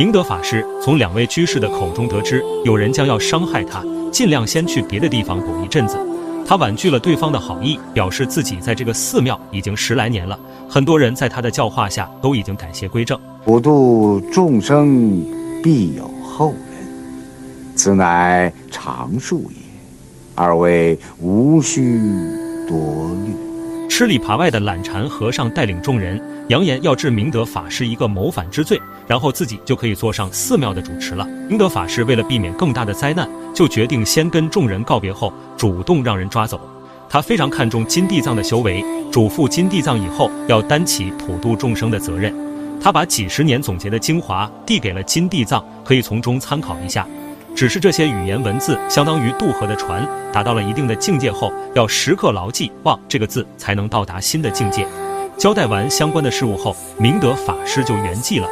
明德法师从两位居士的口中得知，有人将要伤害他，尽量先去别的地方躲一阵子。他婉拒了对方的好意，表示自己在这个寺庙已经十来年了，很多人在他的教化下都已经改邪归正。普度众生，必有后人，此乃常数也。二位无需多虑。吃里扒外的懒禅和尚带领众人，扬言要治明德法师一个谋反之罪，然后自己就可以坐上寺庙的主持了。明德法师为了避免更大的灾难。就决定先跟众人告别后，主动让人抓走。他非常看重金地藏的修为，嘱咐金地藏以后要担起普度众生的责任。他把几十年总结的精华递给了金地藏，可以从中参考一下。只是这些语言文字相当于渡河的船，达到了一定的境界后，要时刻牢记“望”这个字，才能到达新的境界。交代完相关的事物后，明德法师就圆寂了。